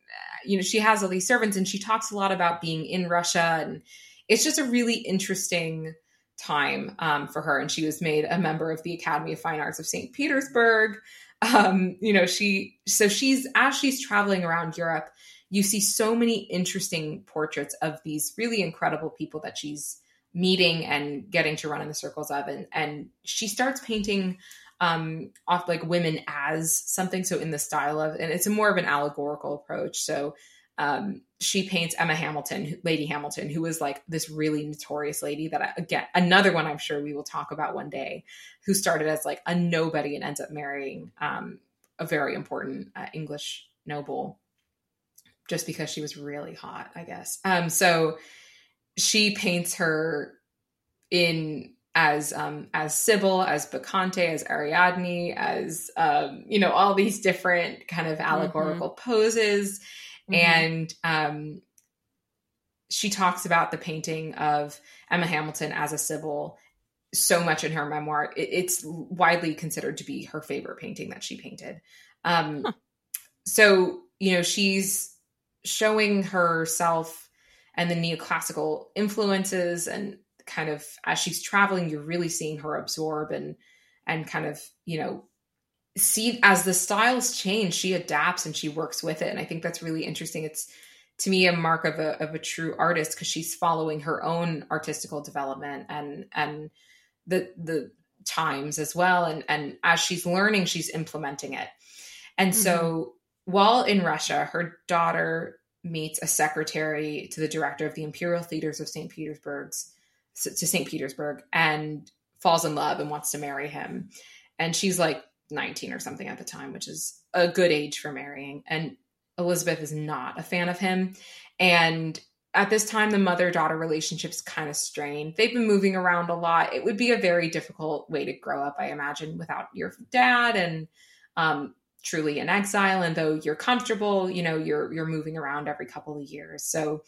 you know she has all these servants and she talks a lot about being in russia and it's just a really interesting time um, for her, and she was made a member of the Academy of Fine Arts of St. Petersburg. Um, you know, she so she's as she's traveling around Europe, you see so many interesting portraits of these really incredible people that she's meeting and getting to run in the circles of, and and she starts painting um off like women as something so in the style of and it's a more of an allegorical approach so um, she paints Emma Hamilton, Lady Hamilton, who was like this really notorious lady that I, again, another one I'm sure we will talk about one day, who started as like a nobody and ends up marrying um, a very important uh, English noble just because she was really hot, I guess. Um, so she paints her in as um as Sybil, as Bacchante, as Ariadne, as um, you know, all these different kind of allegorical mm-hmm. poses Mm-hmm. And um, she talks about the painting of Emma Hamilton as a Sybil so much in her memoir. It, it's widely considered to be her favorite painting that she painted. Um, huh. So, you know, she's showing herself and the neoclassical influences and kind of as she's traveling you're really seeing her absorb and and kind of you know see as the styles change, she adapts and she works with it. And I think that's really interesting. It's to me a mark of a of a true artist because she's following her own artistical development and and the the times as well. And and as she's learning, she's implementing it. And mm-hmm. so while in Russia, her daughter meets a secretary to the director of the Imperial Theaters of St. Petersburg's to St. Petersburg and falls in love and wants to marry him. And she's like, 19 or something at the time, which is a good age for marrying. And Elizabeth is not a fan of him. And at this time, the mother daughter relationship's kind of strained. They've been moving around a lot. It would be a very difficult way to grow up, I imagine, without your dad and um, truly in exile. And though you're comfortable, you know, you're you're moving around every couple of years. So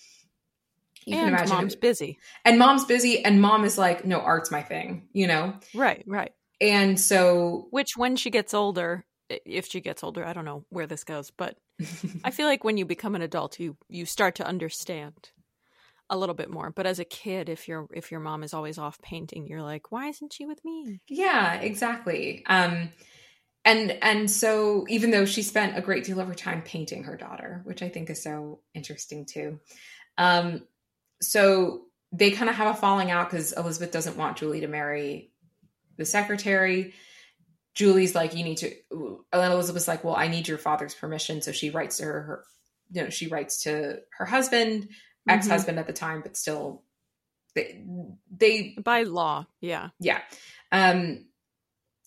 you and can imagine mom's it, busy. And mom's busy, and mom is like, no, art's my thing, you know? Right, right. And so, which when she gets older, if she gets older, I don't know where this goes, but [LAUGHS] I feel like when you become an adult, you you start to understand a little bit more. But as a kid, if your if your mom is always off painting, you're like, why isn't she with me? Yeah, exactly. Um, and and so even though she spent a great deal of her time painting her daughter, which I think is so interesting too. Um, so they kind of have a falling out because Elizabeth doesn't want Julie to marry the secretary. Julie's like, you need to. And Elizabeth's like, well, I need your father's permission. So she writes to her, her you know, she writes to her husband, mm-hmm. ex husband at the time, but still, they, they by law, yeah, yeah. Um,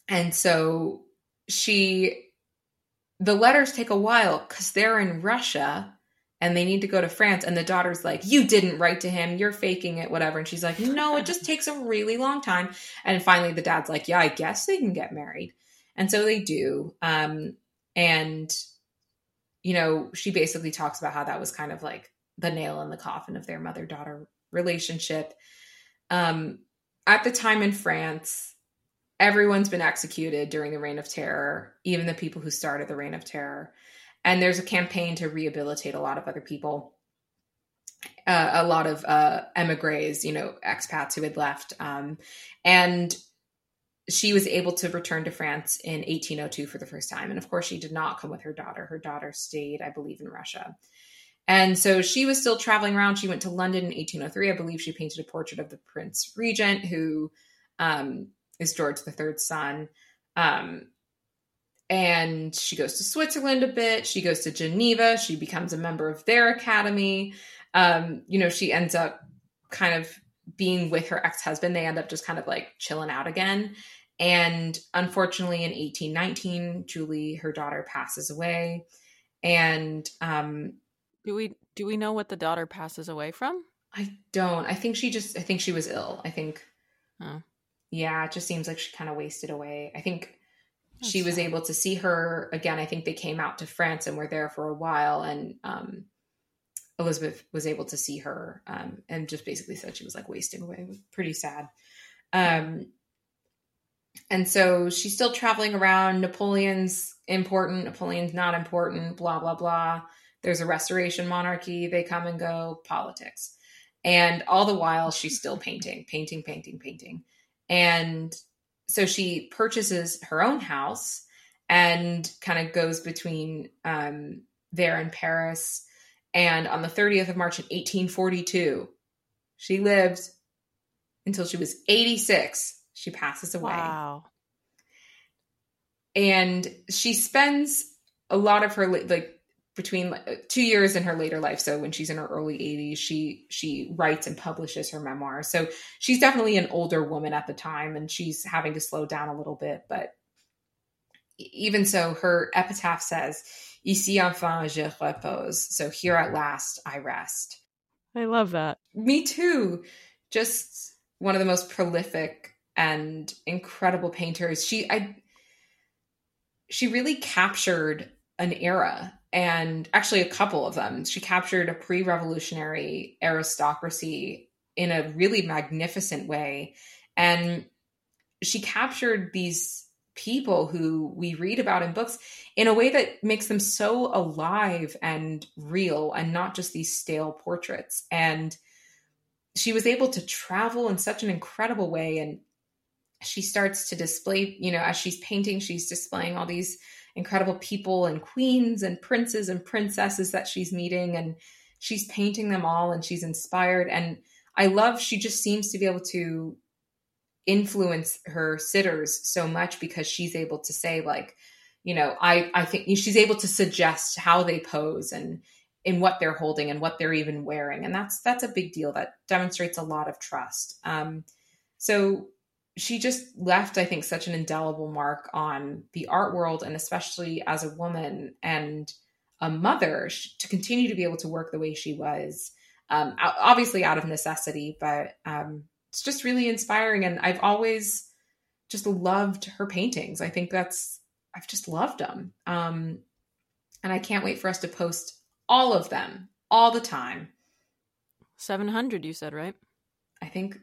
and so she, the letters take a while because they're in Russia and they need to go to France. And the daughter's like, You didn't write to him. You're faking it, whatever. And she's like, No, it just takes a really long time. And finally, the dad's like, Yeah, I guess they can get married. And so they do. Um, and, you know, she basically talks about how that was kind of like the nail in the coffin of their mother daughter relationship. Um, at the time in France, everyone's been executed during the Reign of Terror, even the people who started the Reign of Terror and there's a campaign to rehabilitate a lot of other people. Uh, a lot of uh, emigres you know expats who had left. Um, and she was able to return to france in 1802 for the first time. And of course she did not come with her daughter. Her daughter stayed i believe in russia. And so she was still traveling around. She went to london in 1803 i believe she painted a portrait of the prince regent who um, is george iii's son. Um, and she goes to Switzerland a bit. She goes to Geneva. She becomes a member of their academy. Um, you know, she ends up kind of being with her ex husband. They end up just kind of like chilling out again. And unfortunately, in 1819, Julie, her daughter, passes away. And um, do we do we know what the daughter passes away from? I don't. I think she just. I think she was ill. I think. Oh. Yeah, it just seems like she kind of wasted away. I think she was able to see her again. I think they came out to France and were there for a while, and um, Elizabeth was able to see her um, and just basically said she was like wasting away. It was pretty sad. Um, and so she's still traveling around. Napoleon's important. Napoleon's not important. Blah blah blah. There's a restoration monarchy. They come and go. Politics, and all the while she's still painting, painting, painting, painting, and so she purchases her own house and kind of goes between um, there and Paris. And on the 30th of March in 1842, she lived until she was 86. She passes away. Wow. And she spends a lot of her like between uh, two years in her later life. So when she's in her early 80s she she writes and publishes her memoir so she's definitely an older woman at the time and she's having to slow down a little bit but even so her epitaph says ici enfin je repose. So here at last i rest. I love that. Me too. Just one of the most prolific and incredible painters. She i she really captured an era and actually a couple of them. She captured a pre revolutionary aristocracy in a really magnificent way. And she captured these people who we read about in books in a way that makes them so alive and real and not just these stale portraits. And she was able to travel in such an incredible way. And she starts to display, you know, as she's painting, she's displaying all these incredible people and queens and princes and princesses that she's meeting and she's painting them all and she's inspired. And i love she just seems to be able to influence her sitters so much because she's able to say like you know i i think she's able to suggest how they pose and in what they're holding and what they're even wearing. And that's that's a big deal. That demonstrates a lot of trust. Um so she just left, I think, such an indelible mark on the art world and especially as a woman and a mother to continue to be able to work the way she was. Um, obviously, out of necessity, but um, it's just really inspiring. And I've always just loved her paintings. I think that's, I've just loved them. Um, and I can't wait for us to post all of them all the time. 700, you said, right? I think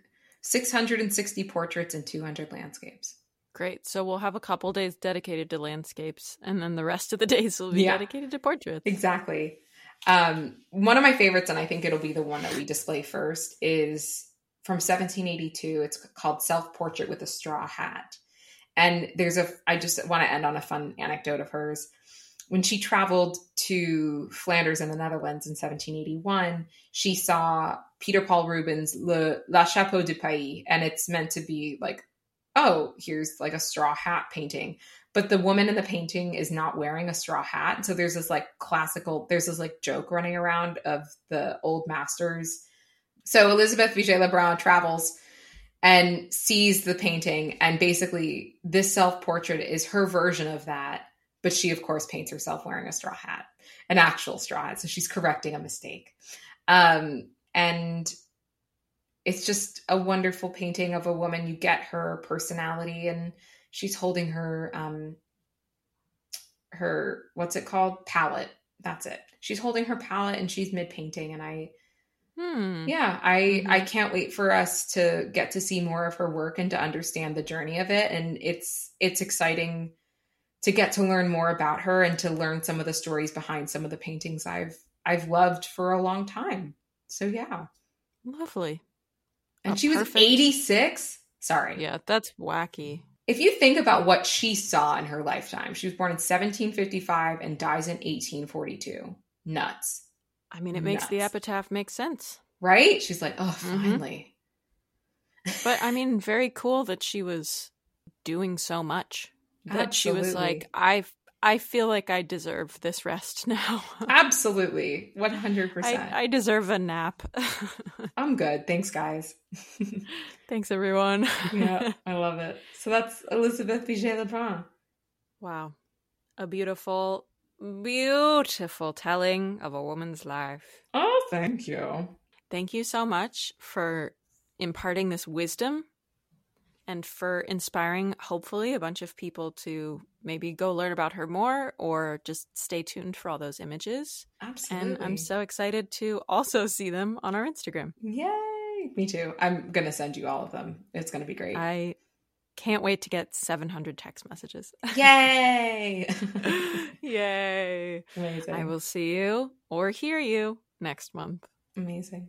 660 portraits and 200 landscapes. Great. So we'll have a couple days dedicated to landscapes, and then the rest of the [LAUGHS] days will be yeah, dedicated to portraits. Exactly. Um, one of my favorites, and I think it'll be the one that we display first, is from 1782. It's called Self Portrait with a Straw Hat. And there's a, I just want to end on a fun anecdote of hers when she traveled to Flanders in the Netherlands in 1781, she saw Peter Paul Rubens' Le, La Chapeau de Paille, and it's meant to be like, oh, here's like a straw hat painting. But the woman in the painting is not wearing a straw hat. So there's this like classical, there's this like joke running around of the old masters. So Elizabeth Vigée Lebrun travels and sees the painting, and basically, this self portrait is her version of that but she of course paints herself wearing a straw hat, an actual straw hat, so she's correcting a mistake. Um, and it's just a wonderful painting of a woman. You get her personality, and she's holding her um, her what's it called palette. That's it. She's holding her palette, and she's mid painting, and I Hmm. yeah, I Mhm. I can't wait for us to get to see more of her work and to understand the journey of it and it's it's exciting to get to learn more about her and to learn some of the stories behind some of the paintings I've I've loved for a long time. So yeah. Lovely. And A she was perfect- 86. Sorry. Yeah, that's wacky. If you think about what she saw in her lifetime, she was born in 1755 and dies in 1842. Nuts. I mean, it makes the epitaph make sense. Right? She's like, "Oh, Mhm. finally." But I [LAUGHS] mean, very cool that she was doing so much. That she was like, I I feel like I deserve this rest [LAUGHS] now. Absolutely. 100%. I, I deserve a nap. [LAUGHS] I'm good. Thanks, guys. [LAUGHS] Thanks, everyone. yeah, I love it. So that's Elizabeth Vigée Lebrun. wow. A beautiful, beautiful telling of a woman's life. Oh, thank you. Thank you so much for imparting this wisdom and for inspiring, hopefully, a bunch of people to maybe go learn about her more or just stay tuned for all those images. Absolutely. And I'm so excited to also [LAUGHS] see them on our Instagram. Yay. Me too. I'm going to send you all of them. It's going to be great. I can't wait to get 700 text messages. Yay. [LAUGHS] [LAUGHS] Yay. Amazing. I will see you or hear you next month. Amazing.